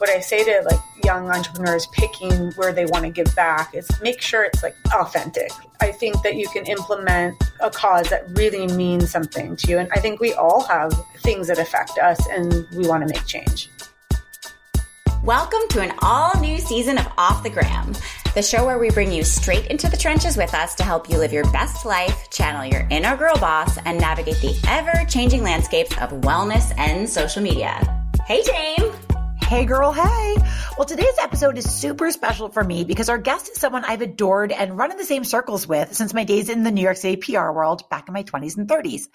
what I say to like young entrepreneurs picking where they want to give back is make sure it's like authentic. I think that you can implement a cause that really means something to you. And I think we all have things that affect us and we want to make change. Welcome to an all new season of Off the Gram, the show where we bring you straight into the trenches with us to help you live your best life, channel your inner girl boss, and navigate the ever changing landscapes of wellness and social media. Hey, Dame! Hey, girl, hey. Well, today's episode is super special for me because our guest is someone I've adored and run in the same circles with since my days in the New York City PR world back in my 20s and 30s.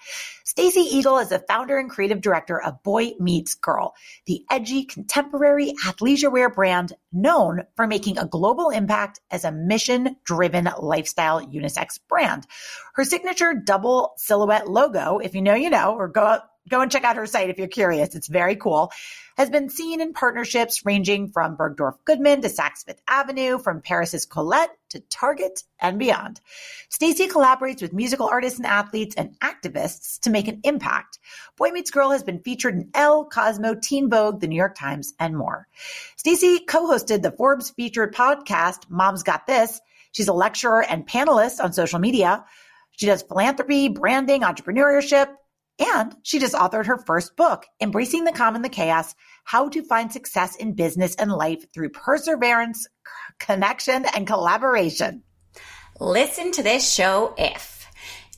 Stacy Igel is the founder and creative director of Boy Meets Girl, the edgy contemporary athleisure wear brand known for making a global impact as a mission driven lifestyle unisex brand. Her signature double silhouette logo, if you know, you know, or go go and check out her site if you're curious. It's very cool. Has been seen in partnerships ranging from Bergdorf Goodman to Saks Fifth Avenue, from Paris's Colette to Target and beyond. Stacy collaborates with musical artists and athletes and activists to make an impact. Boy Meets Girl has been featured in Elle, Cosmo, Teen Vogue, The New York Times, and more. Stacy co-hosted the Forbes featured podcast Mom's Got This. She's a lecturer and panelist on social media. She does philanthropy, branding, entrepreneurship, and she just authored her first book, Embracing the Calm and the Chaos How to Find Success in Business and Life Through Perseverance, Connection, and Collaboration. Listen to this show if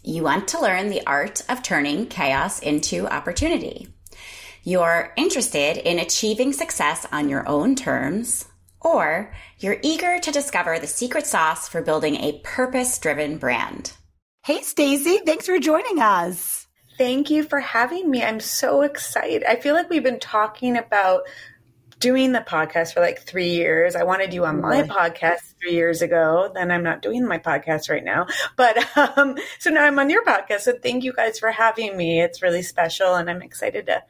you want to learn the art of turning chaos into opportunity. You're interested in achieving success on your own terms, or you're eager to discover the secret sauce for building a purpose driven brand. Hey, Stacy, thanks for joining us. Thank you for having me. I'm so excited. I feel like we've been talking about doing the podcast for like three years. I wanted you on my podcast three years ago. Then I'm not doing my podcast right now. But um, so now I'm on your podcast. So thank you guys for having me. It's really special and I'm excited to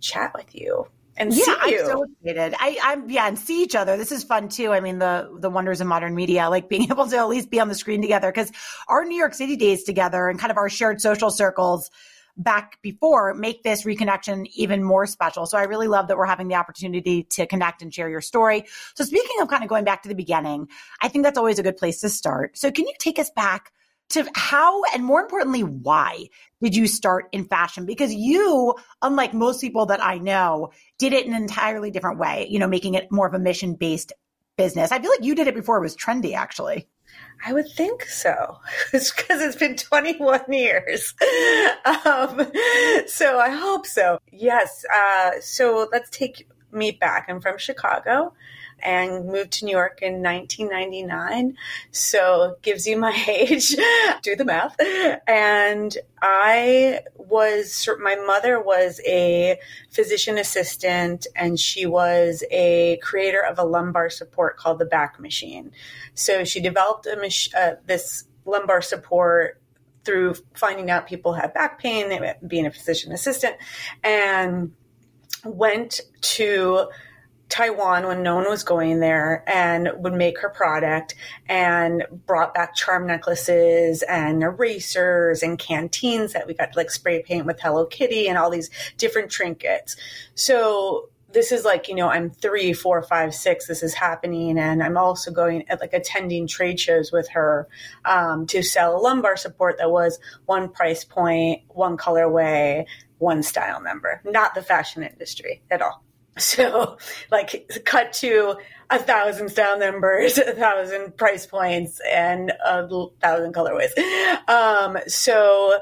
chat with you. And yeah, see you. I'm so excited. I, I'm yeah, and see each other. This is fun too. I mean, the the wonders of modern media, like being able to at least be on the screen together. Because our New York City days together and kind of our shared social circles back before make this reconnection even more special. So I really love that we're having the opportunity to connect and share your story. So speaking of kind of going back to the beginning, I think that's always a good place to start. So can you take us back to how and more importantly, why did you start in fashion? Because you, unlike most people that I know, did it in an entirely different way, you know, making it more of a mission based business. I feel like you did it before it was trendy, actually. I would think so, because it's been 21 years. Um, so I hope so. Yes. Uh, so let's take me back. I'm from Chicago and moved to New York in 1999. So gives you my age. Do the math. And I was, my mother was a physician assistant and she was a creator of a lumbar support called the back machine. So she developed a mach- uh, this lumbar support through finding out people had back pain, being a physician assistant, and went to Taiwan when no one was going there and would make her product and brought back charm necklaces and erasers and canteens that we got to like spray paint with Hello Kitty and all these different trinkets. So this is like, you know, I'm three, four, five, six, this is happening. And I'm also going at like attending trade shows with her um, to sell lumbar support that was one price point, one colorway, one style number, not the fashion industry at all. So, like, cut to a thousand style numbers, a thousand price points, and a thousand colorways. Um, so,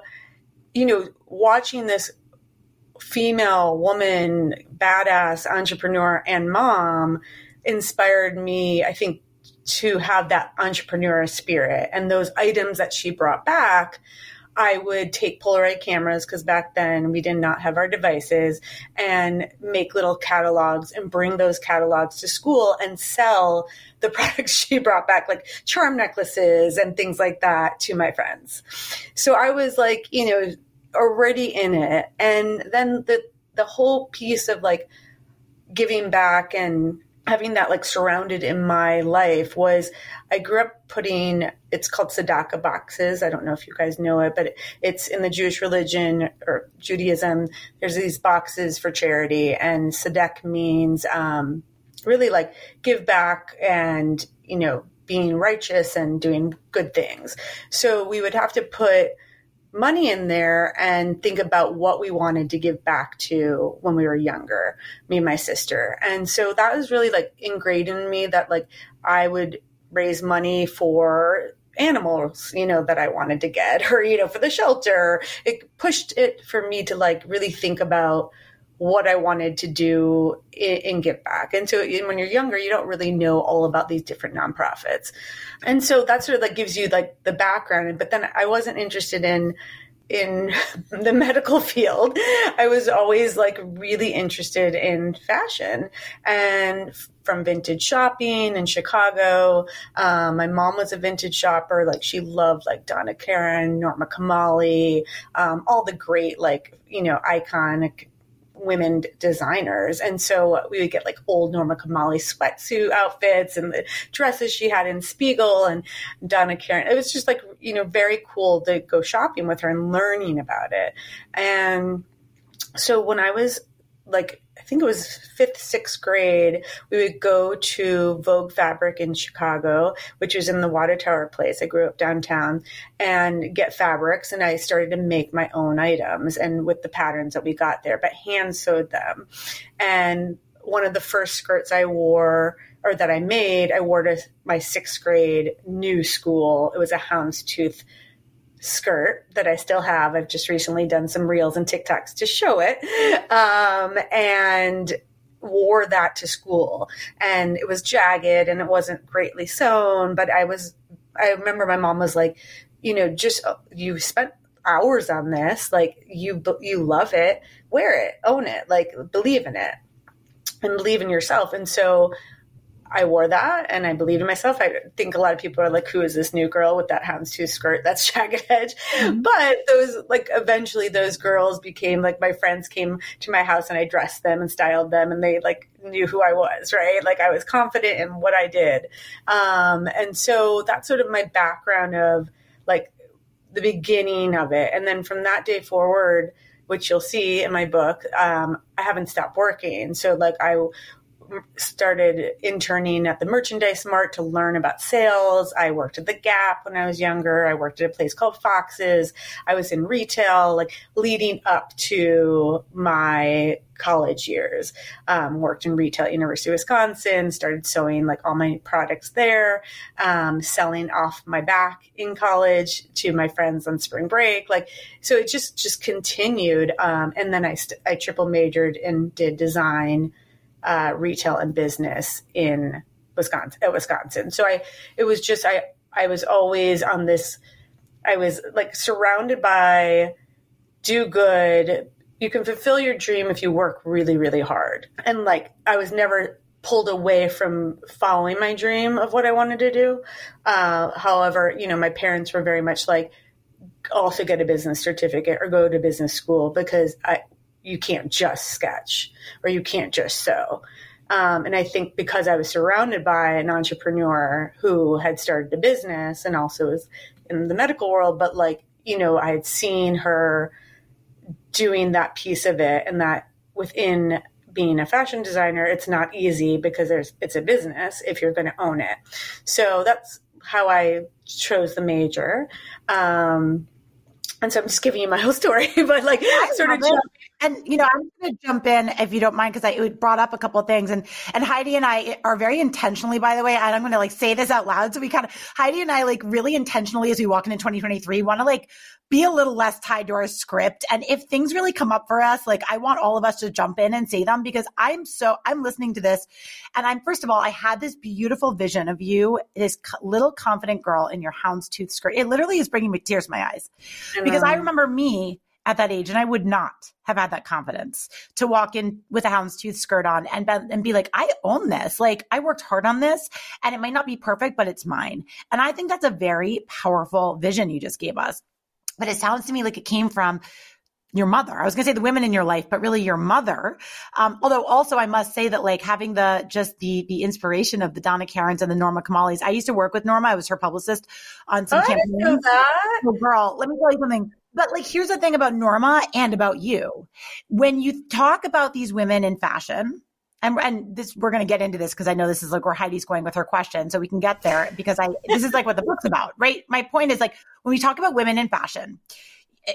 you know, watching this female woman, badass entrepreneur and mom inspired me, I think, to have that entrepreneur spirit. And those items that she brought back I would take Polaroid cameras because back then we did not have our devices and make little catalogs and bring those catalogs to school and sell the products she brought back, like charm necklaces and things like that to my friends. So I was like, you know, already in it. And then the, the whole piece of like giving back and having that like surrounded in my life was I grew up putting it's called tzedakah boxes. I don't know if you guys know it, but it's in the Jewish religion or Judaism. There's these boxes for charity, and tzedek means um, really like give back and, you know, being righteous and doing good things. So we would have to put money in there and think about what we wanted to give back to when we were younger, me and my sister. And so that was really like ingrained in me that like I would raise money for animals, you know, that I wanted to get or, you know, for the shelter. It pushed it for me to like really think about what I wanted to do and give back. And so when you're younger, you don't really know all about these different nonprofits. And so that sort of like gives you like the background. But then I wasn't interested in in the medical field. I was always like really interested in fashion and from vintage shopping in Chicago. Um, my mom was a vintage shopper. Like she loved like Donna Karan, Norma Kamali, um, all the great like, you know, iconic women designers. And so we would get like old Norma Kamali sweatsuit outfits and the dresses she had in Spiegel and Donna Karan. It was just like, you know, very cool to go shopping with her and learning about it. And so when I was like I think it was fifth, sixth grade, we would go to Vogue Fabric in Chicago, which was in the Water Tower place. I grew up downtown and get fabrics and I started to make my own items and with the patterns that we got there, but hand sewed them. And one of the first skirts I wore or that I made, I wore to my sixth grade new school. It was a houndstooth skirt that I still have. I've just recently done some reels and TikToks to show it. Um, and wore that to school. And it was jagged and it wasn't greatly sewn, but I was, I remember my mom was like, you know, just you spent hours on this. Like you, you love it, wear it, own it, like believe in it and believe in yourself. And so I wore that and I believed in myself. I think a lot of people are like, who is this new girl with that houndstooth skirt? That's jagged edge. Mm-hmm. But those, like, eventually those girls became like my friends came to my house and I dressed them and styled them and they like knew who I was, right? Like I was confident in what I did. Um, and so that's sort of my background of like the beginning of it. And then from that day forward, which you'll see in my book, um, I haven't stopped working. So like I started interning at the merchandise mart to learn about sales. I worked at the Gap when I was younger. I worked at a place called Fox's. I was in retail, like leading up to my college years. Um, worked in retail University of Wisconsin. Started sewing like all my products there. Um, selling off my back in college to my friends on spring break. Like so, it just just continued. Um, and then I st- I triple majored and did design uh, retail and business in Wisconsin at Wisconsin. So I it was just I I was always on this I was like surrounded by do good. You can fulfill your dream if you work really, really hard. And like I was never pulled away from following my dream of what I wanted to do. Uh, however, you know, my parents were very much like, also get a business certificate or go to business school because I, you can't just sketch or you can't just sew. Um, and I think because I was surrounded by an entrepreneur who had started a business and also was in the medical world, but like, you know, I had seen her doing that piece of it and that within being a fashion designer, it's not easy because there's it's a business if you're going to own it. So that's how I chose the major. Um, and so I'm just giving you my whole story, but like I sort of and you know, I'm going to jump in if you don't mind because I brought up a couple of things, and and Heidi and I are very intentionally, by the way, and I'm going to like say this out loud. So we kind of Heidi and I like really intentionally as we walk into 2023 want to like be a little less tied to our script. And if things really come up for us, like I want all of us to jump in and say them because I'm so I'm listening to this, and I'm first of all, I had this beautiful vision of you, this little confident girl in your houndstooth skirt. It literally is bringing me tears to my eyes because I remember me at that age, and I would not have had that confidence to walk in with a houndstooth skirt on and, and be like, I own this. Like, I worked hard on this, and it might not be perfect, but it's mine. And I think that's a very powerful vision you just gave us. But it sounds to me like it came from your mother. I was going to say the women in your life, but really your mother. Um, although also I must say that like having the, just the, the inspiration of the Donna Karans and the Norma Kamalis. I used to work with Norma. I was her publicist on some oh, campaigns. Oh, girl, let me tell you something. But like, here's the thing about Norma and about you. When you talk about these women in fashion, and and this we're going to get into this because I know this is like where Heidi's going with her question, so we can get there because I this is like what the book's about, right? My point is like when we talk about women in fashion,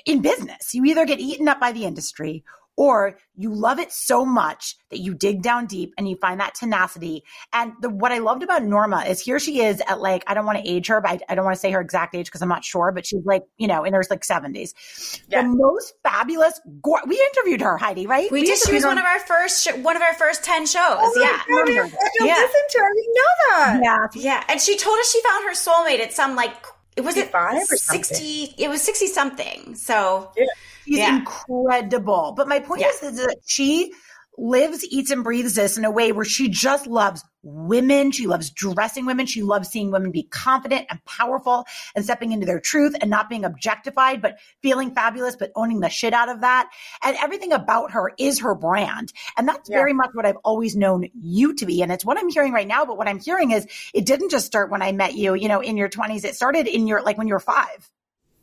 in business, you either get eaten up by the industry or you love it so much that you dig down deep and you find that tenacity. And the, what I loved about Norma is here she is at like, I don't want to age her, but I, I don't want to say her exact age because I'm not sure, but she's like, you know, in her like 70s. Yeah. The most fabulous, go- we interviewed her, Heidi, right? We, we did. She was her. one of our first, sh- one of our first 10 shows. Oh yeah. God, I yeah. listen to her. I didn't know that. Yeah. Yeah. And she told us she found her soulmate at some like, it was it 60, it was 60 something. So yeah. She's yeah. incredible. But my point yeah. is, is that she lives, eats, and breathes this in a way where she just loves women. She loves dressing women. She loves seeing women be confident and powerful and stepping into their truth and not being objectified, but feeling fabulous, but owning the shit out of that. And everything about her is her brand. And that's yeah. very much what I've always known you to be. And it's what I'm hearing right now. But what I'm hearing is it didn't just start when I met you, you know, in your 20s. It started in your, like when you were five.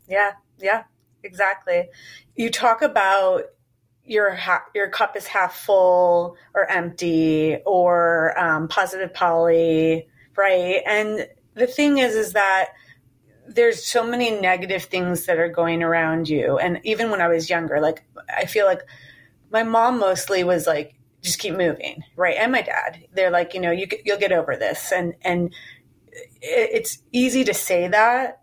Yeah. Yeah exactly. You talk about your ha- your cup is half full or empty or um, positive poly, right? And the thing is, is that there's so many negative things that are going around you. And even when I was younger, like I feel like my mom mostly was like, just keep moving, right? And my dad, they're like, you know, you you'll get over this, and and it's easy to say that,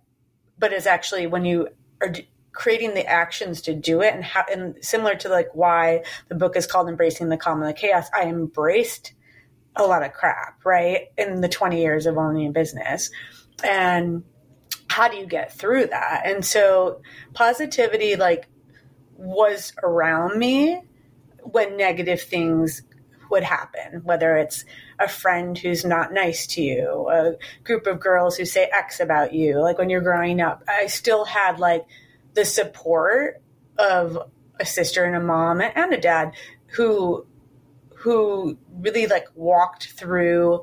but it's actually when you are creating the actions to do it and how and similar to like why the book is called embracing the calm and the chaos i embraced a lot of crap right in the 20 years of owning a business. And how do you get through that? And so positivity like was around me when negative things would happen whether it's a friend who's not nice to you a group of girls who say x about you. Like when you're growing up i still had like the support of a sister and a mom and a dad who who really like walked through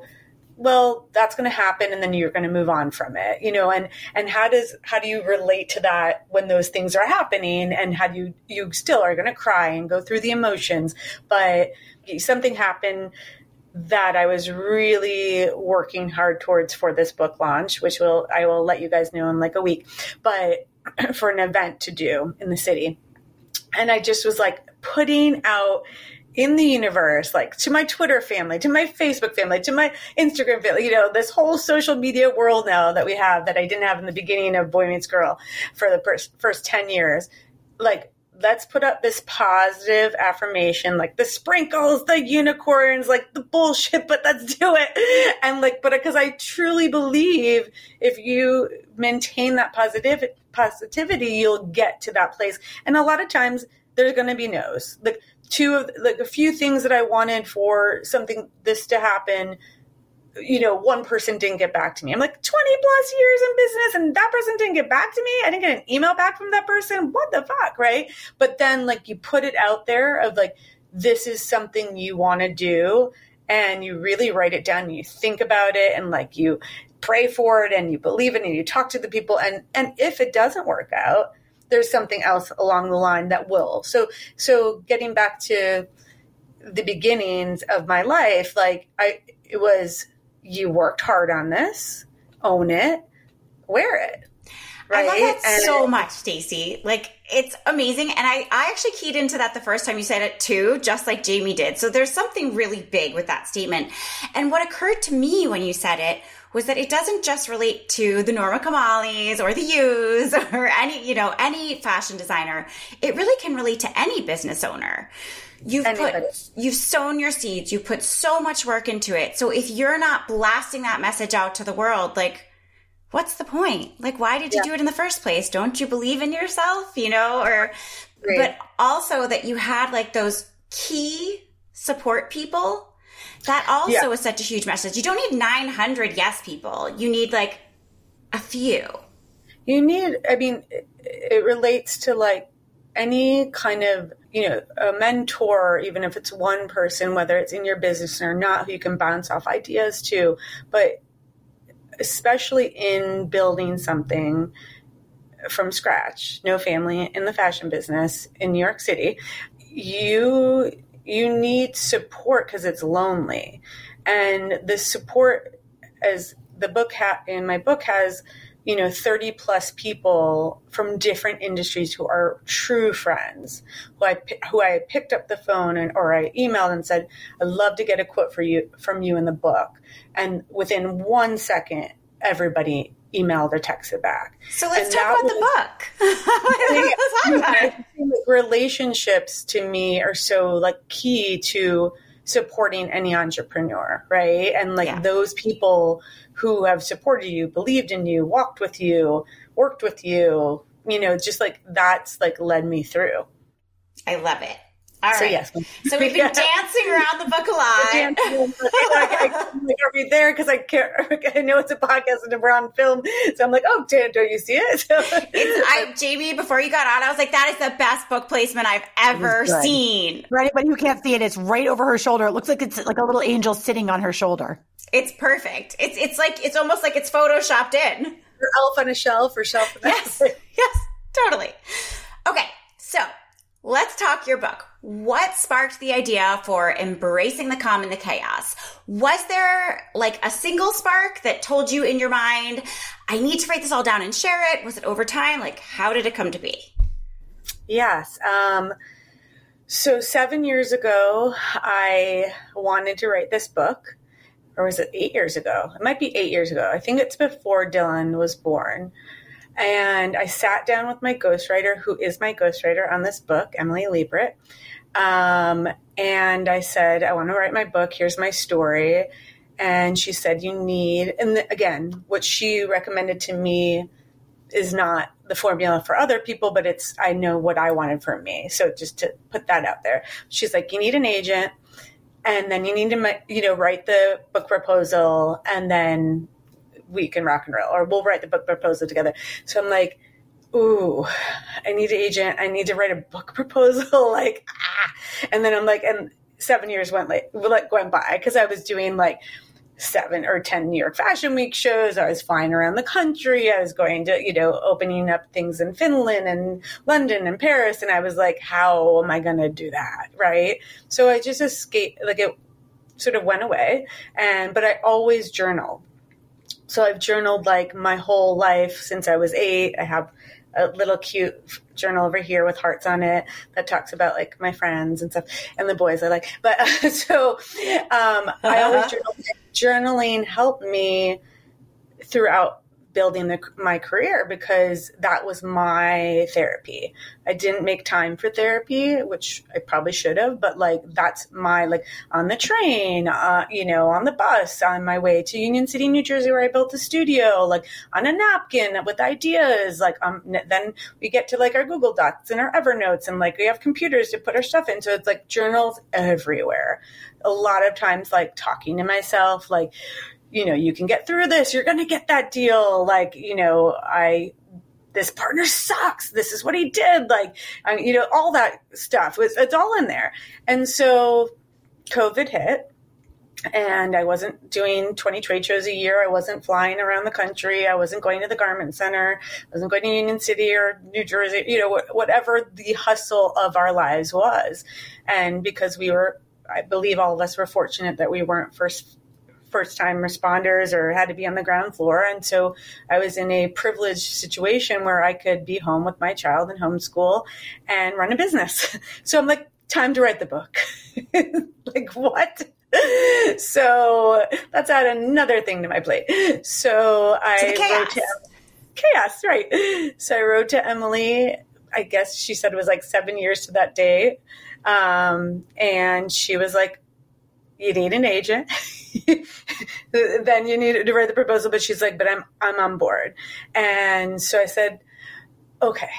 well that's going to happen and then you're going to move on from it you know and and how does how do you relate to that when those things are happening and how do you you still are going to cry and go through the emotions but something happened that I was really working hard towards for this book launch, which will I will let you guys know in like a week. But for an event to do in the city. And I just was like putting out in the universe, like to my Twitter family, to my Facebook family, to my Instagram family, you know, this whole social media world now that we have that I didn't have in the beginning of Boy Meets Girl for the first, first 10 years. Like let's put up this positive affirmation, like the sprinkles, the unicorns, like the bullshit, but let's do it. And like, but because I truly believe if you maintain that positive positivity, you'll get to that place. And a lot of times there's going to be no's. Like two of like a few things that I wanted for something this to happen you know, one person didn't get back to me. I'm like 20 plus years in business and that person didn't get back to me. I didn't get an email back from that person. What the fuck, right? But then like you put it out there of like, this is something you want to do and you really write it down you think about it and like you pray for it and you believe it and you talk to the people and and if it doesn't work out, there's something else along the line that will. So so getting back to the beginnings of my life, like I it was you worked hard on this, own it, wear it. Right? I love that and so much, Stacy. Like it's amazing. And I, I actually keyed into that the first time you said it too, just like Jamie did. So there's something really big with that statement. And what occurred to me when you said it was that it doesn't just relate to the Norma Kamalis or the Yous or any, you know, any fashion designer. It really can relate to any business owner. You've Anybody. put, you've sown your seeds. You've put so much work into it. So if you're not blasting that message out to the world, like, what's the point? Like, why did you yeah. do it in the first place? Don't you believe in yourself? You know, or, Great. but also that you had like those key support people. That also yeah. is such a huge message. You don't need 900 yes people. You need like a few. You need, I mean, it, it relates to like any kind of you know a mentor even if it's one person whether it's in your business or not who you can bounce off ideas to but especially in building something from scratch no family in the fashion business in new york city you you need support because it's lonely. And the support, as the book ha- in my book has, you know 30 plus people from different industries who are true friends who I who I picked up the phone and or I emailed and said I'd love to get a quote for you from you in the book and within one second everybody emailed or texted back so let's and talk about was, the book let's talk about relationships to me are so like key to supporting any entrepreneur right and like yeah. those people who have supported you, believed in you, walked with you, worked with you, you know, just like that's like led me through. I love it. All so, right. Yes. So we've been dancing around the book a lot. like, I, are we there? Because I can't. I know it's a podcast and we're on film, so I'm like, oh, Dan, don't you see it? it's I, Jamie. Before you got on, I was like, that is the best book placement I've ever seen. For anybody who can't see it, it's right over her shoulder. It looks like it's like a little angel sitting on her shoulder. It's perfect. It's it's like it's almost like it's photoshopped in. Or elf on a shelf or shelf. Yes. yes. Totally. Okay. So let's talk your book. What sparked the idea for embracing the calm and the chaos? Was there like a single spark that told you in your mind, I need to write this all down and share it? Was it over time? Like, how did it come to be? Yes. Um, so, seven years ago, I wanted to write this book or was it eight years ago? It might be eight years ago. I think it's before Dylan was born. And I sat down with my ghostwriter, who is my ghostwriter on this book, Emily Liebert. Um, and I said, I want to write my book. Here's my story. And she said, You need, and again, what she recommended to me is not the formula for other people, but it's, I know what I wanted for me. So just to put that out there, she's like, You need an agent and then you need to you know write the book proposal and then we can rock and roll or we'll write the book proposal together so i'm like ooh i need an agent i need to write a book proposal like ah and then i'm like and seven years went like went by because i was doing like seven or 10 New York Fashion Week shows. I was flying around the country. I was going to, you know, opening up things in Finland and London and Paris. And I was like, how am I going to do that? Right. So I just escaped, like it sort of went away. And, but I always journal. So I've journaled like my whole life since I was eight. I have a little cute journal over here with hearts on it that talks about like my friends and stuff and the boys I like. But uh, so um, I always journal. Journaling helped me throughout building the, my career because that was my therapy. I didn't make time for therapy, which I probably should have, but like that's my like on the train, uh, you know, on the bus, on my way to Union City, New Jersey, where I built the studio, like on a napkin with ideas. Like um, then we get to like our Google Docs and our Evernotes, and like we have computers to put our stuff in. So it's like journals everywhere. A lot of times, like talking to myself, like you know, you can get through this. You're going to get that deal. Like, you know, I, this partner sucks. This is what he did. Like, I, you know, all that stuff was, it's all in there. And so COVID hit and I wasn't doing 20 trade shows a year. I wasn't flying around the country. I wasn't going to the garment center. I wasn't going to Union City or New Jersey, you know, whatever the hustle of our lives was. And because we were, I believe all of us were fortunate that we weren't first first time responders or had to be on the ground floor. And so I was in a privileged situation where I could be home with my child and homeschool and run a business. So I'm like, time to write the book. like, what? so let's add another thing to my plate. So I wrote to chaos, right? So I wrote to Emily. I guess she said it was like seven years to that day. Um, and she was like, you need an agent. then you need to write the proposal. But she's like, but I'm I'm on board. And so I said, okay,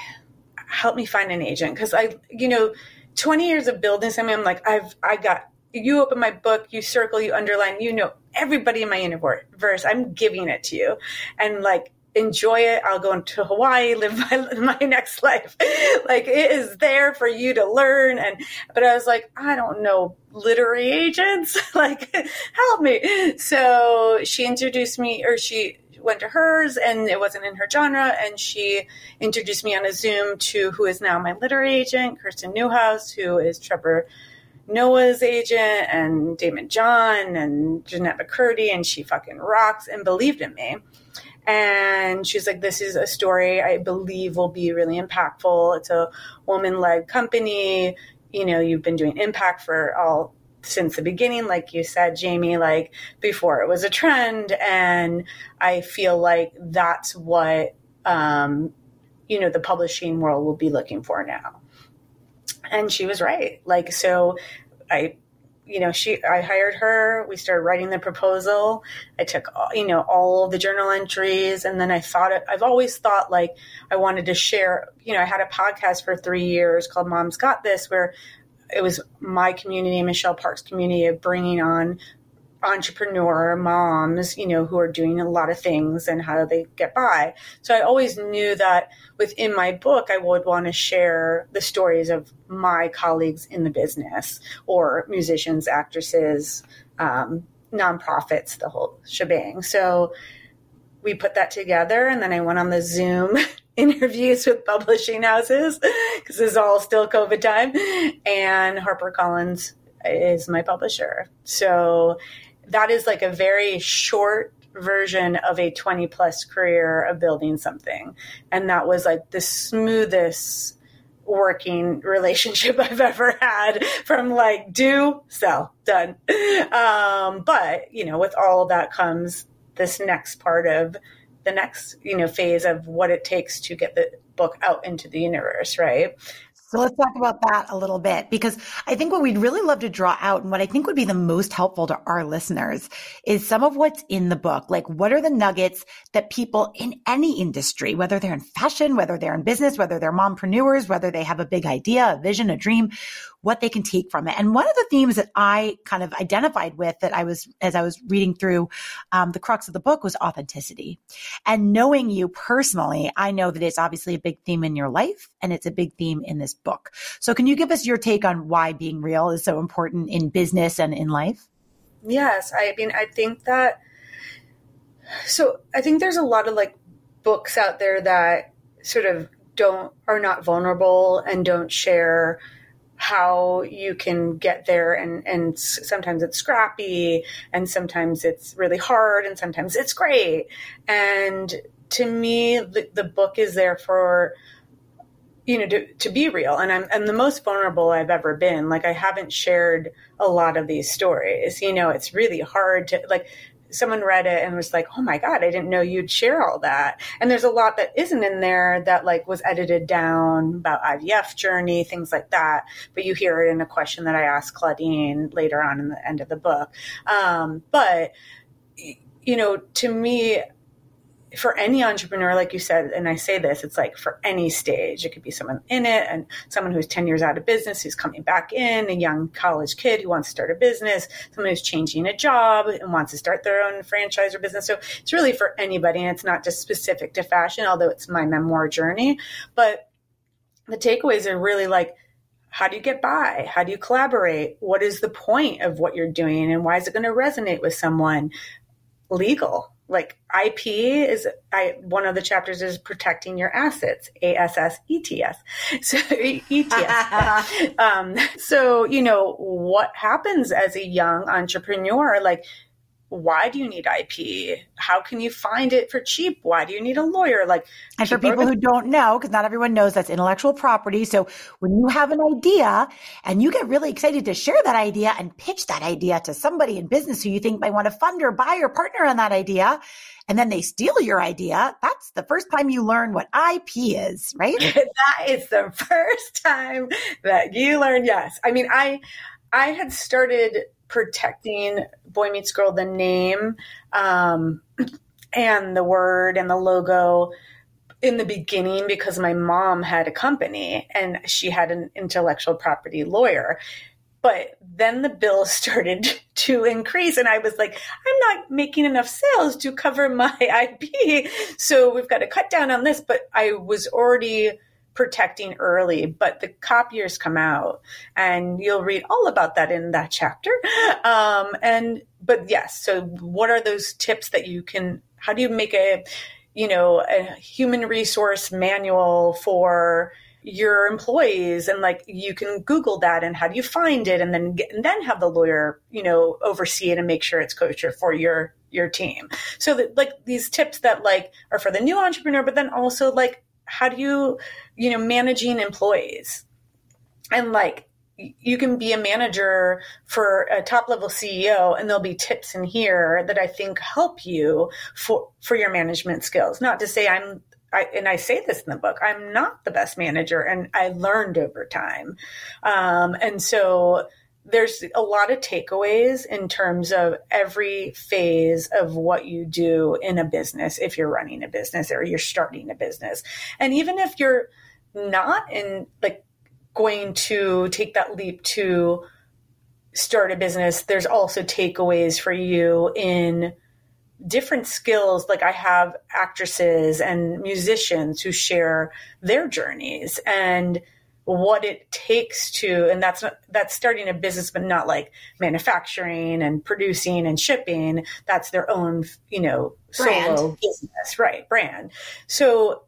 help me find an agent because I, you know, 20 years of building something. I'm like, I've I got you open my book, you circle, you underline, you know everybody in my universe. I'm giving it to you, and like enjoy it. I'll go into Hawaii, live my, my next life. like it is there for you to learn. And, but I was like, I don't know literary agents. like help me. So she introduced me or she went to hers and it wasn't in her genre. And she introduced me on a Zoom to who is now my literary agent, Kirsten Neuhaus, who is Trevor Noah's agent and Daymond John and Jennette McCurdy, and she fucking rocks and believed in me. And she's like, This is a story I believe will be really impactful. It's a woman led company. You know, you've been doing impact for all since the beginning, like you said, Jamie, like before it was a trend. And I feel like that's what, um, you know, the publishing world will be looking for now. And she was right. Like, so I you know, she, I hired her. We started writing the proposal. I took, all, you know, all the journal entries. And then I thought, I've always thought like I wanted to share, you know, I had a podcast for three years called Mom's Got This, where it was my community, Michelle Park's community of bringing on entrepreneur moms, you know, who are doing a lot of things and how they get by. So I always knew that within my book, I would want to share the stories of my colleagues in the business or musicians, actresses, um, nonprofits, the whole shebang. So we put that together and then I went on the Zoom interviews with publishing houses because is all still COVID time. And HarperCollins is my publisher. So that is like a very short version of a 20 plus career of building something. And that was like the smoothest working relationship I've ever had from like do, sell, done. Um, but, you know, with all that comes this next part of the next, you know, phase of what it takes to get the book out into the universe, right? So let's talk about that a little bit because I think what we'd really love to draw out and what I think would be the most helpful to our listeners is some of what's in the book. Like what are the nuggets that people in any industry, whether they're in fashion, whether they're in business, whether they're mompreneurs, whether they have a big idea, a vision, a dream, what they can take from it. And one of the themes that I kind of identified with that I was, as I was reading through um, the crux of the book was authenticity. And knowing you personally, I know that it's obviously a big theme in your life and it's a big theme in this book. So can you give us your take on why being real is so important in business and in life? Yes. I mean, I think that, so I think there's a lot of like books out there that sort of don't, are not vulnerable and don't share how you can get there and and sometimes it's scrappy and sometimes it's really hard and sometimes it's great. And to me the, the book is there for you know to, to be real and I'm, I'm the most vulnerable i've ever been. Like i haven't shared a lot of these stories. You know it's really hard to like someone read it and was like, "Oh my god, I didn't know you'd share all that." And there's a lot that isn't in there that like was edited down about IVF journey, things like that. But you hear it in a question that I asked Claudine later on in the end of the book. Um, but you know, to me, for any entrepreneur, like you said, and I say this, it's like for any stage. It could be someone in it and someone who's 10 years out of business who's coming back in, a young college kid who wants to start a business, someone who's changing a job and wants to start their own franchise or business. So it's really for anybody. And it's not just specific to fashion, although it's my memoir journey. But the takeaways are really like, how do you get by? How do you collaborate? What is the point of what you're doing? And why is it going to resonate with someone? Legal like IP is I one of the chapters is protecting your assets, A S S E T S. So E T S. um, so you know what happens as a young entrepreneur, like why do you need IP? How can you find it for cheap? Why do you need a lawyer? Like, and for people who don't know, because not everyone knows that's intellectual property. So when you have an idea and you get really excited to share that idea and pitch that idea to somebody in business who you think might want to fund or buy or partner on that idea, and then they steal your idea, that's the first time you learn what IP is, right? that is the first time that you learn. Yes. I mean, I, I had started protecting Boy Meets Girl, the name um, and the word and the logo in the beginning because my mom had a company and she had an intellectual property lawyer. But then the bill started to increase, and I was like, I'm not making enough sales to cover my IP. So we've got to cut down on this. But I was already protecting early, but the copiers come out and you'll read all about that in that chapter. Um, and, but yes, so what are those tips that you can, how do you make a, you know, a human resource manual for your employees? And like you can google that and how do you find it? And then get, and then have the lawyer you know oversee it and make sure it's kosher for your your team. So that like these tips that like are for the new entrepreneur but then also like how do you you know managing employees and like you can be a manager for a top level CEO and there'll be tips in here that I think help you for for your management skills. Not to say I'm I, and I say this in the book, I'm not the best manager and I learned over time. Um, and so there's a lot of takeaways in terms of every phase of what you do in a business if you're running a business or you're starting a business. And even if you're not in like going to take that leap to start a business, there's also takeaways for you in different skills. Like I have actresses and musicians who share their journeys and what it takes to and that's not that's starting a business but not like manufacturing and producing and shipping. That's their own you know brand. solo business. Right brand. So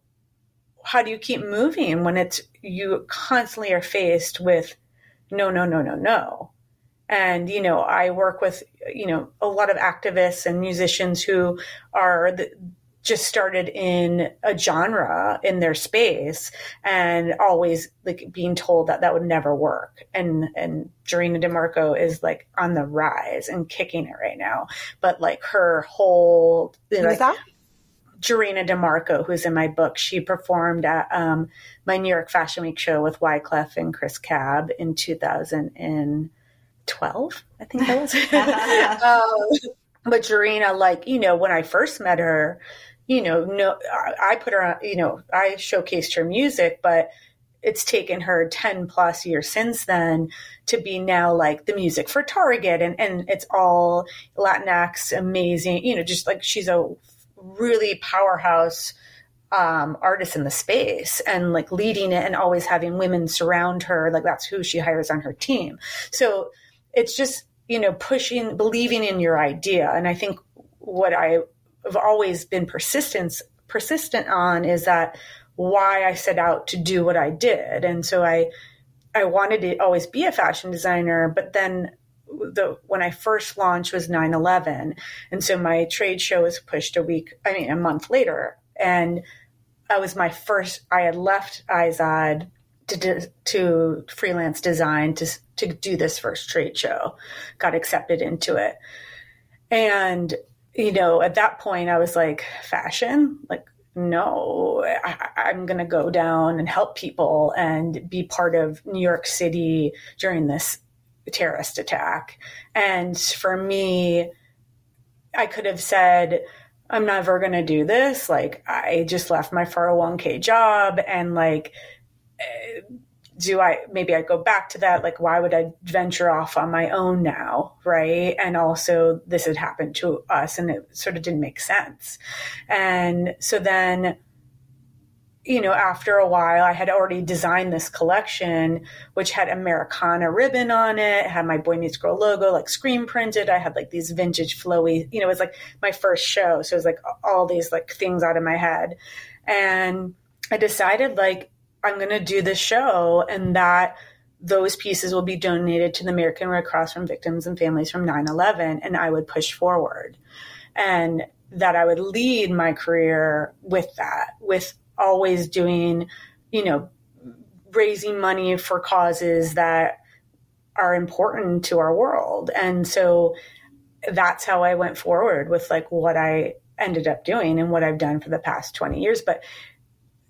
how do you keep moving when it's you constantly are faced with no no no no no? And you know i work with you know a lot of activists and musicians who are the, just started in a genre in their space and always like being told that that would never work and and Jarina De Marco is like on the rise and kicking it right now but like her whole like, that? Jarina De Marco, who's in my book, she performed at um, my New York Fashion Week show with Wyclef and Chris Cab in 2012, I think that was. um, but Jarina, like, you know, when I first met her, you know, no, I put her on, you know, I showcased her music, but it's taken her 10 plus years since then to be now like the music for Target and, and it's all Latinx amazing, you know, just like she's a really powerhouse um, artists in the space and like leading it and always having women surround her. Like that's who she hires on her team. So it's just, you know, pushing, believing in your idea. And I think what I have always been persistent, persistent on is that why I set out to do what I did. And so I, I wanted to always be a fashion designer, but then the when I first launched was 9/11, and so my trade show was pushed a week. I mean, a month later, and I was my first. I had left Izod to to freelance design to to do this first trade show. Got accepted into it, and you know, at that point, I was like, fashion, like no, I, am going to go down and help people and be part of New York City during this terrorist attack. And for me, I could have said, I'm never going to do this. Like, I just left my 401k job and like, do I maybe I go back to that? Like, why would I venture off on my own now? Right. And also, this had happened to us and it sort of didn't make sense. And so then you know, after a while, I had already designed this collection, which had Americana ribbon on it, had my Boy Meets Girl logo like screen printed. I had like these vintage flowy, you know, it was like my first show. So it was like all these like things out of my head. And I decided like, I'm going to do this show and that those pieces will be donated to the American Red Cross from victims and families from 9 11. And I would push forward. And that I would lead my career with that, with always doing, you know, raising money for causes that are important to our world. And so that's how I went forward with like what I ended up doing and what I've done for the past 20 years. But,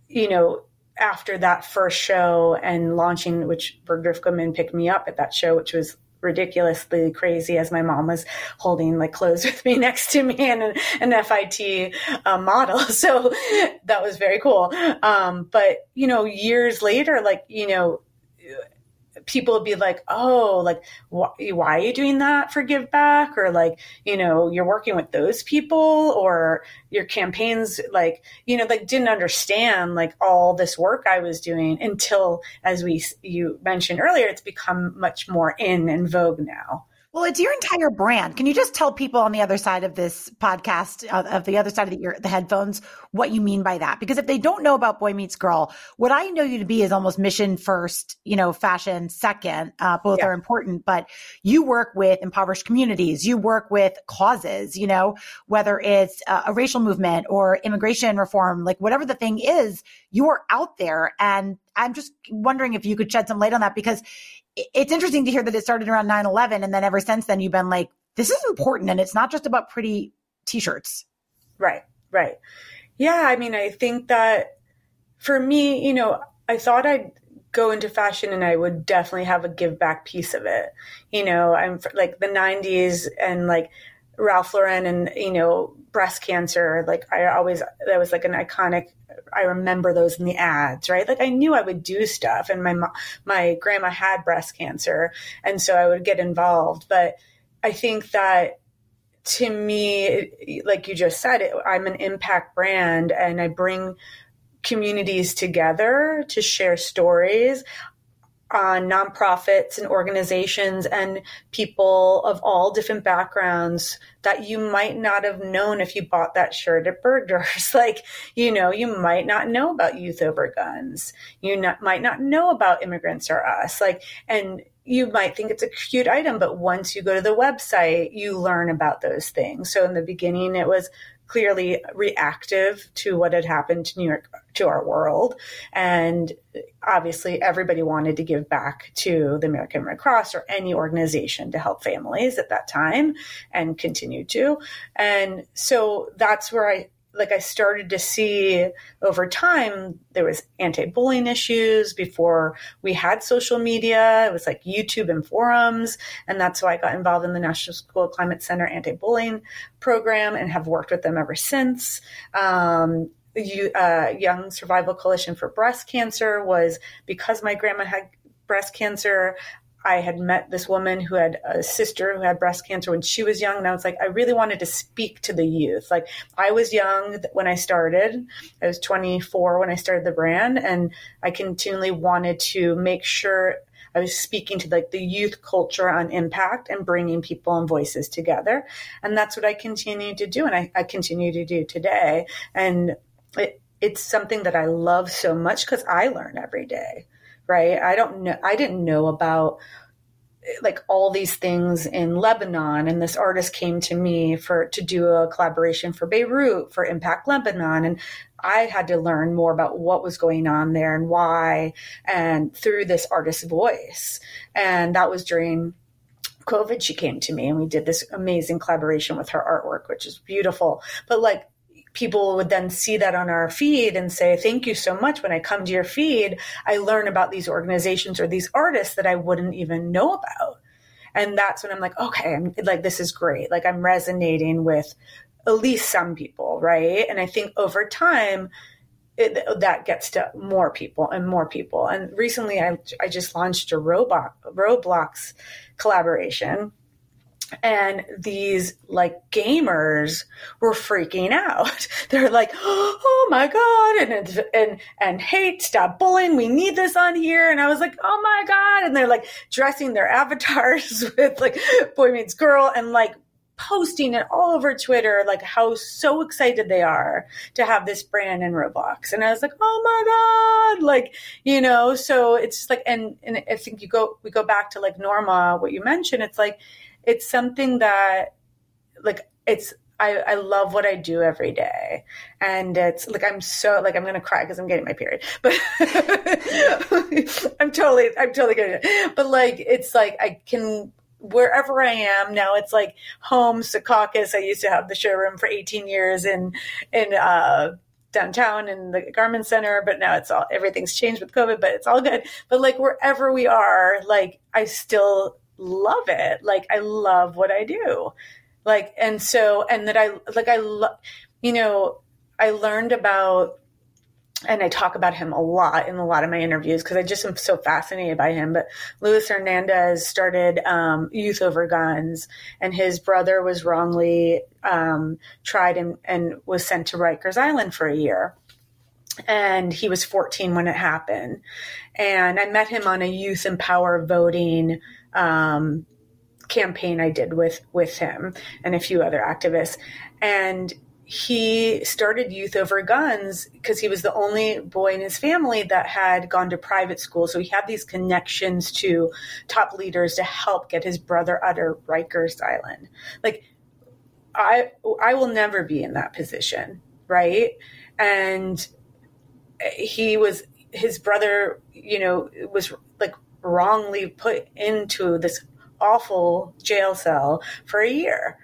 you know, after that first show and launching, which Bergdorf Goodman picked me up at that show, which was ridiculously crazy as my mom was holding like clothes with me next to me and an, FIT uh, model. So that was very cool. Um, but, you know, years later, like, you know, people would be like, oh, like, wh- why are you doing that for Give Back? Or like, you know, you're working with those people or your campaigns, like, you know, like didn't understand like all this work I was doing until, as we, you mentioned earlier, it's become much more in and vogue now. Well, it's your entire brand. Can you just tell people on the other side of this podcast, uh, of the other side of the, ear, the headphones, what you mean by that? Because if they don't know about Boy Meets Girl, what I know you to be is almost mission first, you know, fashion second. Uh, both yeah. are important, but you work with impoverished communities. You work with causes, you know, whether it's uh, a racial movement or immigration reform, like whatever the thing is, you are out there. And I'm just wondering if you could shed some light on that because it's interesting to hear that it started around 9-11 and then ever since then you've been like this is important and it's not just about pretty t-shirts. Right right. Yeah i mean i think that for me you know i thought i'd go into fashion and i would definitely have a give back piece of it. You know i'm like the 90s and like Ralph Lauren and you know breast cancer like I always that was like an iconic I remember those in the ads right? Like I knew I would do stuff and my my grandma had breast cancer and so I would get involved but I think that to me like you just said I'm an impact brand and I bring communities together to share stories on nonprofits and organizations and people of all different backgrounds that you might not have known if you bought that shirt at Bergdorf's. like, you know, you might not know about Youth Over Guns. You not, might not know about Immigrants Are Us. Like, and you might think it's a cute item, but once you go to the website, you learn about those things. So in the beginning, it was clearly reactive to what had happened to New York, to our world. And obviously, everybody wanted to give back to the American Red Cross or any organization to help families at that time and continue to. And so that's where I like I started to see over time there was anti-bullying issues before we had social media. It was like YouTube and forums, and that's why I got involved in the National School Climate Center anti-bullying program and have worked with them ever since. Um, you, uh, Young Survival Coalition for Breast Cancer was because my grandma had breast cancer. I had met this woman who had a sister who had breast cancer when she was young. And I was like, I really wanted to speak to the youth. Like, I was young when I started. I was 24 when I started the brand. And I continually wanted to make sure I was speaking to like the youth culture on impact and bringing people and voices together. And that's what I continue to do. And I, I continue to do today. And it, it's something that I love so much because I learn every day right? I don't know. I didn't know about like all these things in Lebanon and this artist came to me for to do a collaboration for Beirut for Impact Lebanon and I had to learn more about what was going on there and why and through this artist's voice and that was during COVID she came to me and we did this amazing collaboration with her artwork which is beautiful but like people would then see that on our feed and say, Thank you so much. When I come to your feed, I learn about these organizations or these artists that I wouldn't even know about. And that's when I'm like, okay, I'm like, this is great. Like, I'm resonating with at least some people, right? And I think over time, it, that gets to more people and more people. And recently, I, I just launched a Roblox, Roblox collaboration and these like gamers were freaking out. They're like, "Oh my god!" and and and hate, stop bullying. We need this on here. And I was like, "Oh my god!" And they're like dressing their avatars with like boy meets girl and like posting it all over Twitter, like how so excited they are to have this brand in Roblox. And I was like, oh my God. Like, you know, so it's just like, and, and I think you go, we go back to like Norma, what you mentioned. It's like, it's something that like it's I, I love what I do every day. And it's like, I'm so, like, I'm going to cry because I'm getting my period, but I'm totally, I'm totally getting it. But like, it's like, I can, wherever I am now, it's like home, Secaucus. I used to have the showroom for 18 years in, in, uh, downtown in the garment center, but now it's all, everything's changed with COVID, but it's all good. But like, wherever we are, like, I still, love it. Like I love what I do. Like and so and that I like I love you know, I learned about and I talk about him a lot in a lot of my interviews because I just am so fascinated by him. But Luis Hernandez started um, Youth Over Guns, and his brother was wrongly um, tried and, and was sent to Rikers Island for a year. And he was 14 when it happened. And I met him on a Youth Empower voting um, campaign I did with with him and a few other activists, and he started Youth Over Guns because he was the only boy in his family that had gone to private school. So he had these connections to top leaders to help get his brother out of Rikers Island. Like, I I will never be in that position, right? And he was his brother, you know, was like wrongly put into this awful jail cell for a year.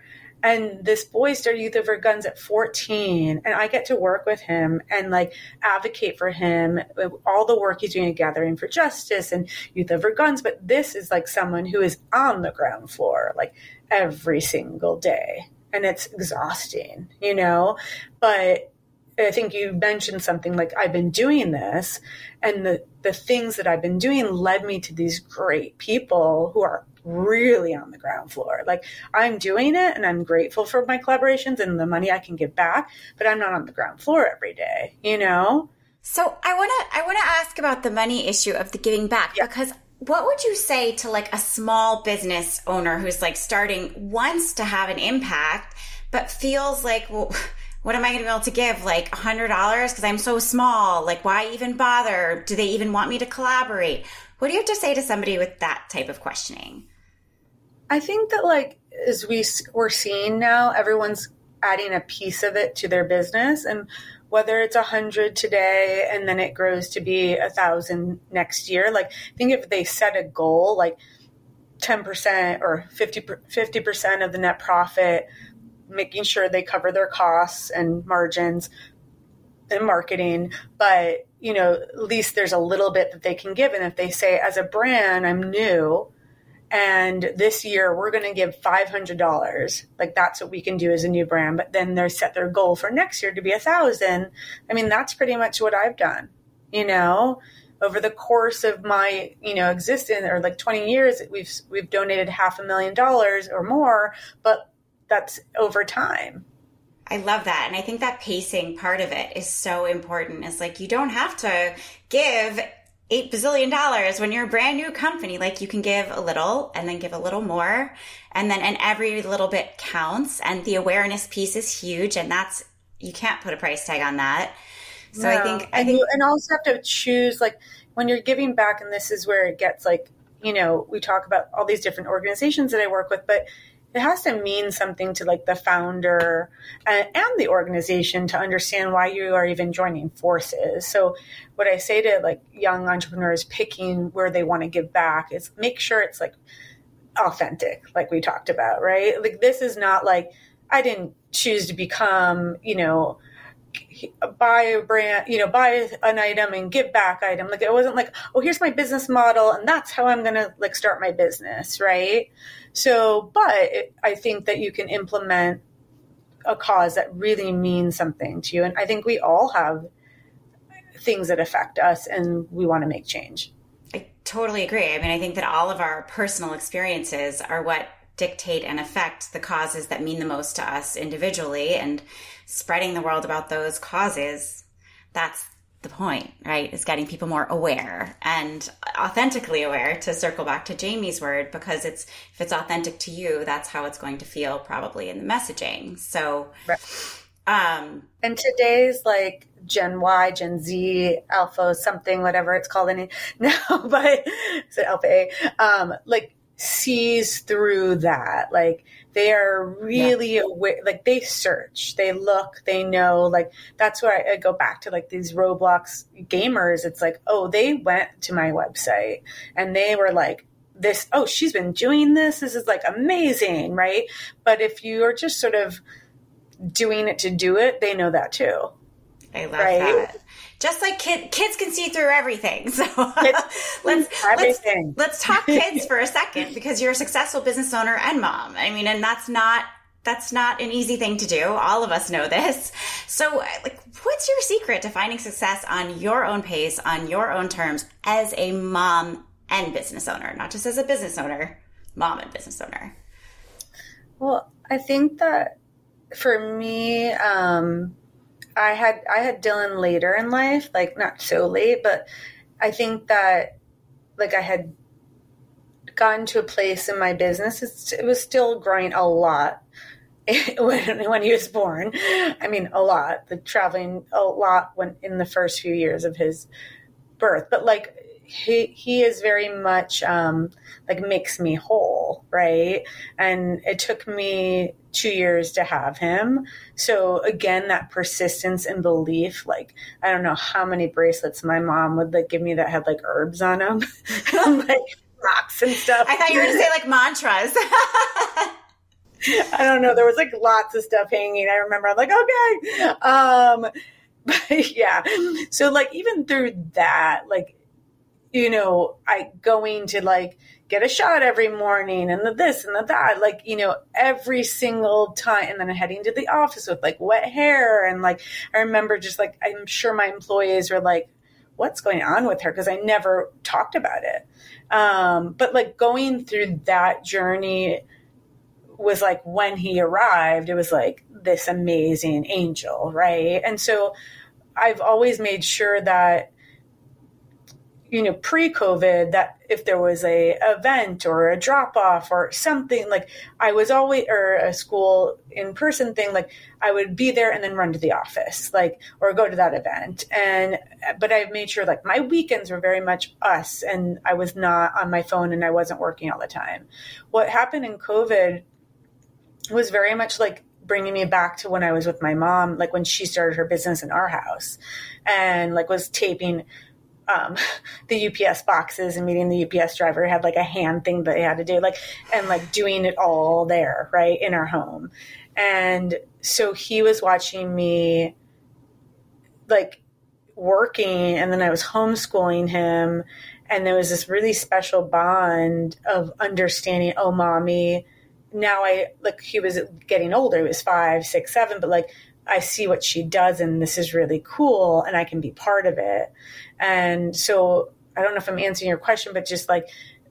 And this boy started Youth Over Guns at 14, and I get to work with him and like advocate for him, all the work he's doing at Gathering for Justice and Youth Over Guns. But this is like someone who is on the ground floor, like every single day. And it's exhausting, you know? But I think you mentioned something like I've been doing this, and the the things that I've been doing led me to these great people who are really on the ground floor. Like I'm doing it and I'm grateful for my collaborations and the money I can give back, but I'm not on the ground floor every day, you know? So I want to I want to ask about the money issue of the giving back yeah. because what would you say to like a small business owner who's like starting wants to have an impact but feels like well what am I going to be able to give? Like a hundred dollars because I'm so small. Like, why even bother? Do they even want me to collaborate? What do you have to say to somebody with that type of questioning? I think that like as we we're seeing now, everyone's adding a piece of it to their business, and whether it's a hundred today and then it grows to be a thousand next year. Like, I think if they set a goal, like ten percent or 50 percent of the net profit, making sure they cover their costs and margins and marketing, but you know, at least there's a little bit that they can give. And if they say, as a brand, I'm new and this year we're going to give $500 like that's what we can do as a new brand. But then they set their goal for next year to be a thousand. I mean that's pretty much what i've done you know? Over the course of my you know existence or like 20 years we've we've donated half a million dollars or more but that's over time I love that. And I think that pacing part of it is so important. It's like you don't have to give eight bazillion dollars when you're a brand new company. Like you can give a little and then give a little more. And then, and every little bit counts. And the awareness piece is huge. And that's, you can't put a price tag on that. So no. I think, I and think, you, and also have to choose like when you're giving back, and this is where it gets like, you know, we talk about all these different organizations that I work with, but it has to mean something to like the founder and, and, the organization to understand why you are even joining forces. So what I say to like young entrepreneurs picking where they want to give back is make sure it's like authentic, like we talked about, right? Like this is not like I didn't choose to become, you know, buy a brand, you know, buy an item and give back item. Like it wasn't like, oh, here's my business model and that's how I'm going to like start my business, right? So, but it, I think that you can implement a cause that really means something to you. And I think we all have things that affect us and we want to make change. I totally agree. I mean, I think that all of our personal experiences are what dictate and affect the causes that mean the most to us individually and spreading the world about those causes. That's the point, right? Is getting people more aware and authentically aware to circle back to Jamie's word because it's if it's authentic to you, that's how it's going to feel probably in the messaging. So right. um and today's like Gen Y, Gen Z, Alpha, something, whatever it's called any now, but is it Alpha A? Um, like sees through that. Like they are really yeah. aware, like they search, they look, they know. Like that's where I, I, go back to like these Roblox gamers. It's like, oh, they went to my website and they were like, this, oh, she's been doing this. This is like amazing, right? But if you are just sort of doing it to do it, they know that too. I love right? that just like kid, kids can see through everything. So let's, everything. let's let's talk kids for a second because you're a successful business owner and mom. I mean, and that's not that's not an easy thing to do. All of us know this. So, like, what's your secret to finding success on your own pace, on your own terms, as a mom and business owner, not just as a business owner, mom and business owner? Well, I think that for me, um, I had I had Dylan later in life, like not so late, but I think that like I had gotten to a place in my business. It was still growing a lot when when he was born. I mean, a lot. The traveling a lot when in the first few years of his birth, but like he he is very much um, like makes me whole, right? And it took me two years to have him. So again, that persistence and belief, like I don't know how many bracelets my mom would like give me that had like herbs on them, like rocks and stuff. I thought you were going to say like mantras. I don't know. There was like lots of stuff hanging. I remember I'm like, okay. Um, but yeah. So like even through that, like, you know, I going to like get a shot every morning and the this and the that, like, you know, every single time and then heading to the office with like wet hair and like I remember just like I'm sure my employees were like, what's going on with her? Because I never talked about it. Um, but like going through that journey was like when he arrived, it was like this amazing angel, right? And so I've always made sure that you know pre-covid that if there was a event or a drop off or something like i was always or a school in person thing like i would be there and then run to the office like or go to that event. And but i made sure like my weekends were very much us and i was not on my phone and i wasn't working all the time. What happened in covid was very much like bringing me back to when I was with my mom, like when she started her business in our house and like was taping um, the UPS boxes and meeting the UPS driver had like a hand thing that they had to do, like, and like doing it all there, right, in our home. And so he was watching me like working, and then I was homeschooling him. And there was this really special bond of understanding, oh, mommy, now I like he was getting older. He was five, six, seven, but like I see what she does and this is really cool and I can be part of it. And so I don't know if I'm answering your question, but just like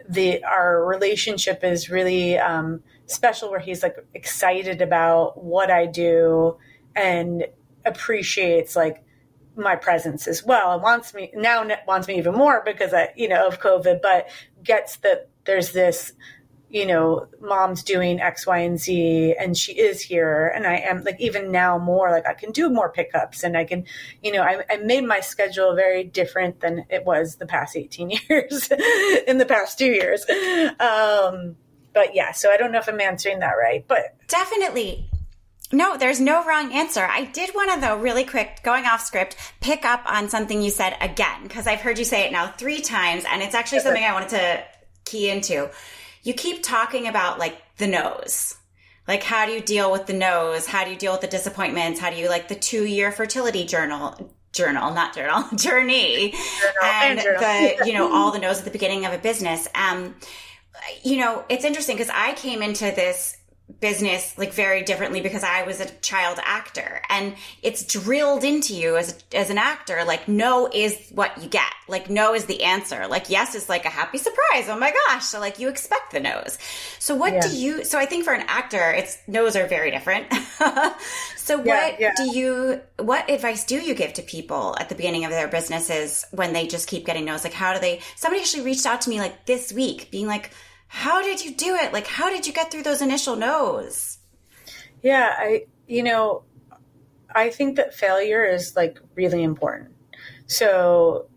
the our relationship is really um, special where he's like excited about what I do and appreciates like my presence as well and wants me now wants me even more because I you know of COVID, but gets that there's this you know, mom's doing X, Y, and Z, and she is here. And I am like, even now more, like I can do more pickups and I can, you know, I, I made my schedule very different than it was the past 18 years, in the past two years. Um, but yeah, so I don't know if I'm answering that right, but definitely. No, there's no wrong answer. I did want to, though, really quick, going off script, pick up on something you said again, because I've heard you say it now three times, and it's actually something I wanted to key into you keep talking about like the nose. Like, how do you deal with the nose? How do you deal with the disappointments? How do you like the two year fertility journal? Journal, not journal, journey, journal and, and journal. the you know all the no's at the beginning of a business. Um, you know, it's interesting because I came into this business like very differently because I was a child actor. And it's drilled into you as a, as an actor like no is what you get. Like no is the answer. Like yes is like a happy surprise. Oh my gosh. So like you expect the no's. So what yeah. do you so I think for an actor it's no's are very different. So what yeah, yeah. do you what advice do you give to people at the beginning of their businesses when they just keep getting no's? Like how do they somebody actually reached out to me like this week being like how did you do it? Like, how did you get through those initial no's? Yeah, I, you know, I think that failure is like really important. So,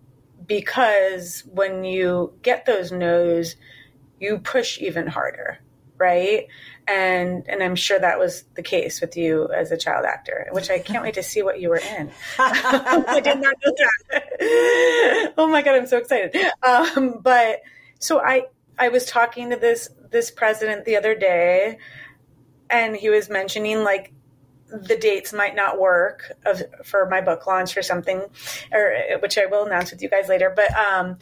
because when you get those no's, you push even harder, right? And and I'm sure that was the case with you as a child actor, which I can't wait to see what you were in. I did not know that. oh my god, I'm so excited. Um, but so I I was talking to this this president the other day, and he was mentioning like the dates might not work of, for my book launch or something, or which I will announce with you guys later. But um,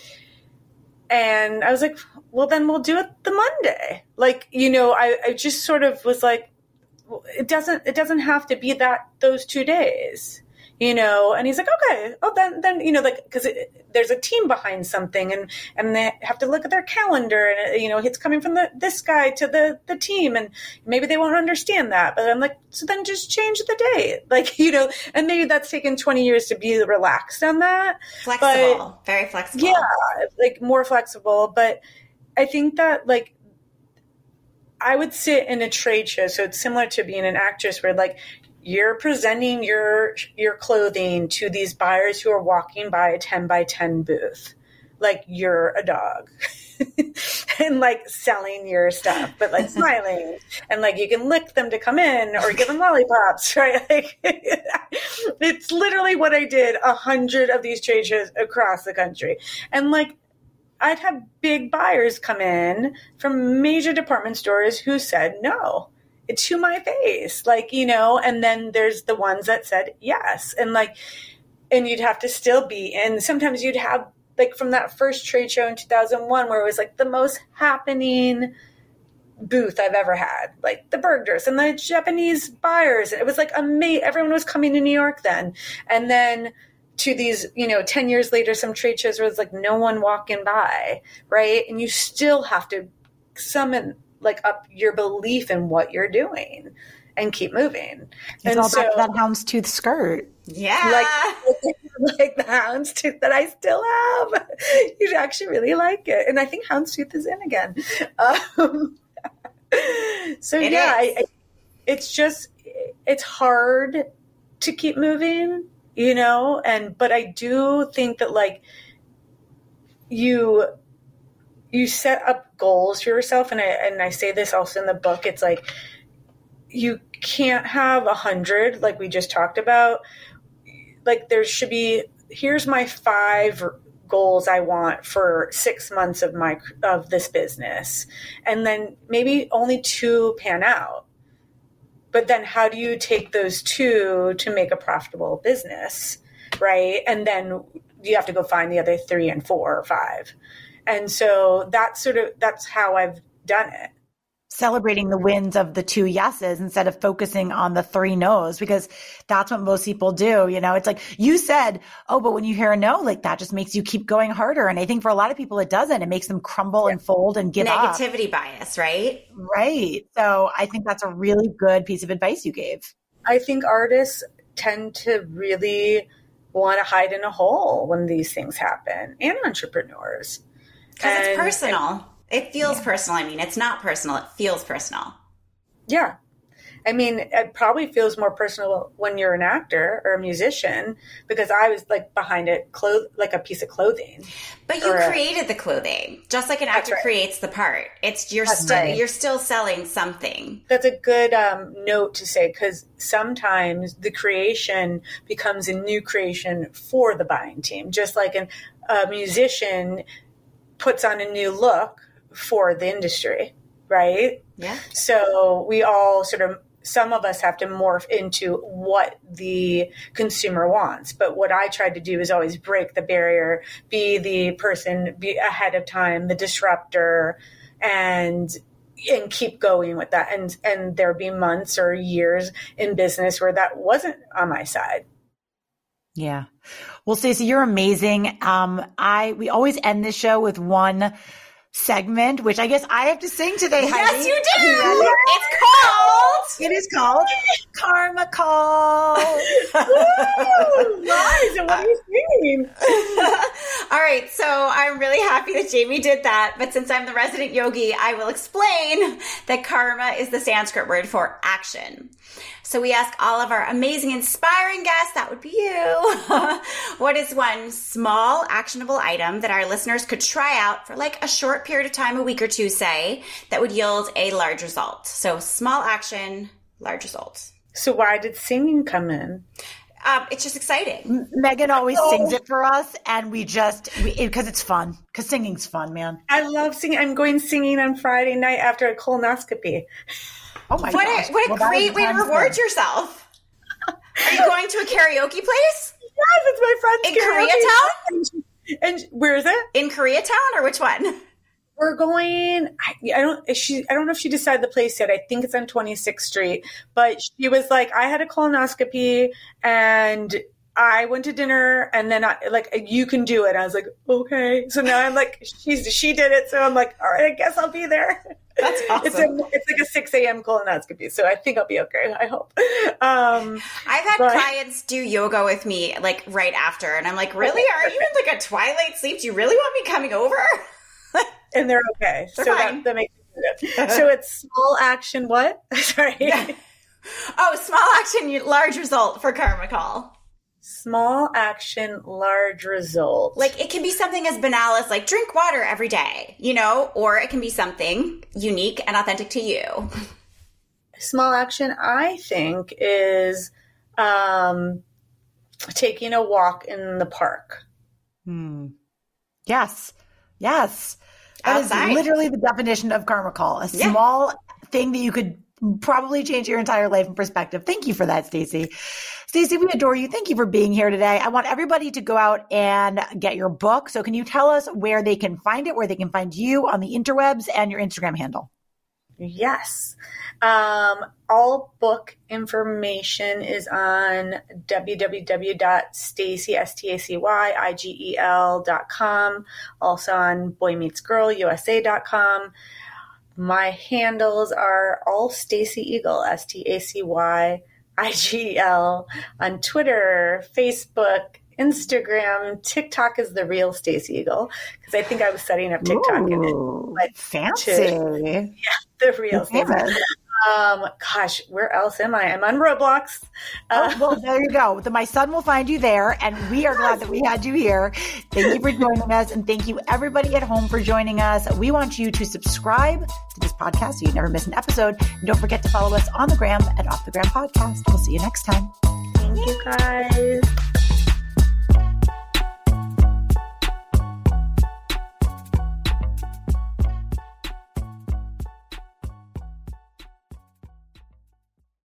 and I was like, well, then we'll do it the Monday. Like you know, I, I just sort of was like, it doesn't it doesn't have to be that those two days you know and he's like okay oh then then you know like because there's a team behind something and and they have to look at their calendar and uh, you know it's coming from the this guy to the the team and maybe they won't understand that but i'm like so then just change the date. Like you know and maybe that's taken 20 years to be relaxed on that flexible. but, very flexible. Yeah like more flexible but I think that like I would sit in a trade show, so it's similar to being an actress where like you're presenting your your clothing to these buyers who are walking by a 10 by 10 booth like you're a dog and like selling your stuff but like smiling and like you can lick them to come in or give them lollipops right? Like it's literally what i did a hundred of these trade shows across the country. And like i'd have big buyers come in from major department stores who said no to my face like you know and then there's the ones that said yes and like and you'd have to still be and sometimes you'd have like from that first trade show in 2001 where it was like the most happening booth I've ever had, like the Bergdorfs and the Japanese buyers. It was like amazing. Everyone was coming to New York then. And then to these, you know, 10 years later, some trade shows where it's like no one walking by, right? And you still have to summon like up your belief in what you're doing and keep moving. It's and all so, back to that houndstooth skirt. Yeah. Like, like the houndstooth that I still have. You actually really like it. And I think houndstooth is in again. Um, so it yeah, I, I, it's just, it's hard to keep moving, you know, and, but I do think that like you, you set up goals for yourself. And I, and I say this also in the book, it's like, you can't have a hundred like we just talked about like there should be here's my five goals I want for six months of my of this business, and then maybe only two pan out. But then, how do you take those two to make a profitable business, right? And then you have to go find the other three and four or five. And so that's sort of that's how I've done it celebrating the wins of the two yeses instead of focusing on the three no's because that's what most people do. You know, it's like you said, Oh, but when you hear a no, like that just makes you keep going harder. And I think for a lot of people, it doesn't. It makes them crumble yeah. and fold and give Negativity up. bias, right? Right. So I think that's a really good piece of advice you gave. I think artists tend to really want to hide in a hole when these things happen and entrepreneurs. Because it's personal. And, it feels yeah. personal. I mean, it's not personal. It feels personal. Yeah. I mean, it probably feels more personal when you're an actor or a musician because I was like behind it, cloth like a piece of clothing. But you created a, the clothing, just like an actor right. creates the part. It's you're still right. you're still selling something. That's a good um, note to say because sometimes the creation becomes a new creation for the buying team, just like an, a musician puts on a new look for the industry, right? Yeah. So we all sort of some of us have to morph into what the consumer wants. But what I tried to do is always break the barrier, be the person, be ahead of time, the disruptor, and and keep going with that. And and there'll be months or years in business where that wasn't on my side. Yeah. Well, Stacy, you're amazing. Um, I we always end this show with one segment, which I guess I have to sing today. Yes, Heidi. you do. It's called. It is called Karma Call. Woo! And what are you singing? All right. So I'm really happy that Jamie did that. But since I'm the resident yogi, I will explain that karma is the Sanskrit word for action. So we ask all of our amazing, inspiring guests, that would be you, what is one small actionable item that our listeners could try out for like a short period of time, a week or two, say, that would yield a large result? So small action, large results. So why did singing come in? Um, it's just exciting. Megan always oh. sings it for us, and we just because it, it's fun. Because singing's fun, man. I love singing. I'm going singing on Friday night after a colonoscopy. Oh my what gosh. A, what a well, great way to reward yourself. Are you going to a karaoke place? Yes, it's my friend's in Koreatown. And, and where is it? In Koreatown, or which one? We're going. I, I don't. She. I don't know if she decided the place yet. I think it's on 26th Street. But she was like, I had a colonoscopy, and I went to dinner and then I like you can do it. I was like, okay. So now I'm like, she's she did it. So I'm like, all right, I guess I'll be there. That's awesome. It's, a, it's like a 6 a.m. colonoscopy, so I think I'll be okay. I hope. Um, I've had but, clients do yoga with me like right after, and I'm like, really? Are you in like a twilight sleep? Do you really want me coming over? and they're okay. They're so fine. that, that makes me so it's small action. What? Sorry. Oh, small action, large result for Karma Call. Small action, large result. Like it can be something as banal as like drink water every day, you know, or it can be something unique and authentic to you. small action, I think, is um, taking a walk in the park. Hmm. Yes. Yes. That is Outside. literally the definition of karma call. A Yeah. small thing that you could probably change your entire life and perspective. Thank you for that, Stacy. Stacy, we adore you. Thank you for being here today. I want everybody to go out and get your book. So can you tell us where they can find it, where they can find you on the interwebs and your Instagram handle? Yes. Um, all book information is on www.stacy.com, also on boymeetsgirlusa.com. My handles are all Stacy Igel, S T A C Y I G E L, on Twitter, Facebook, Instagram, TikTok is the real Stacy Igel because I think I was setting up TikTok and it, Ooh, but fancy. the real. Famous. Um, gosh, where else am I? I'm on Roblox. Uh, Oh, well, there you go. My son will find you there, and we are glad that we had you here. Thank you for joining us, and thank you everybody at home for joining us. We want you to subscribe to this podcast so you never miss an episode, and don't forget to follow us on the gram at Off the Gram Podcast. We'll see you next time. thank you guys.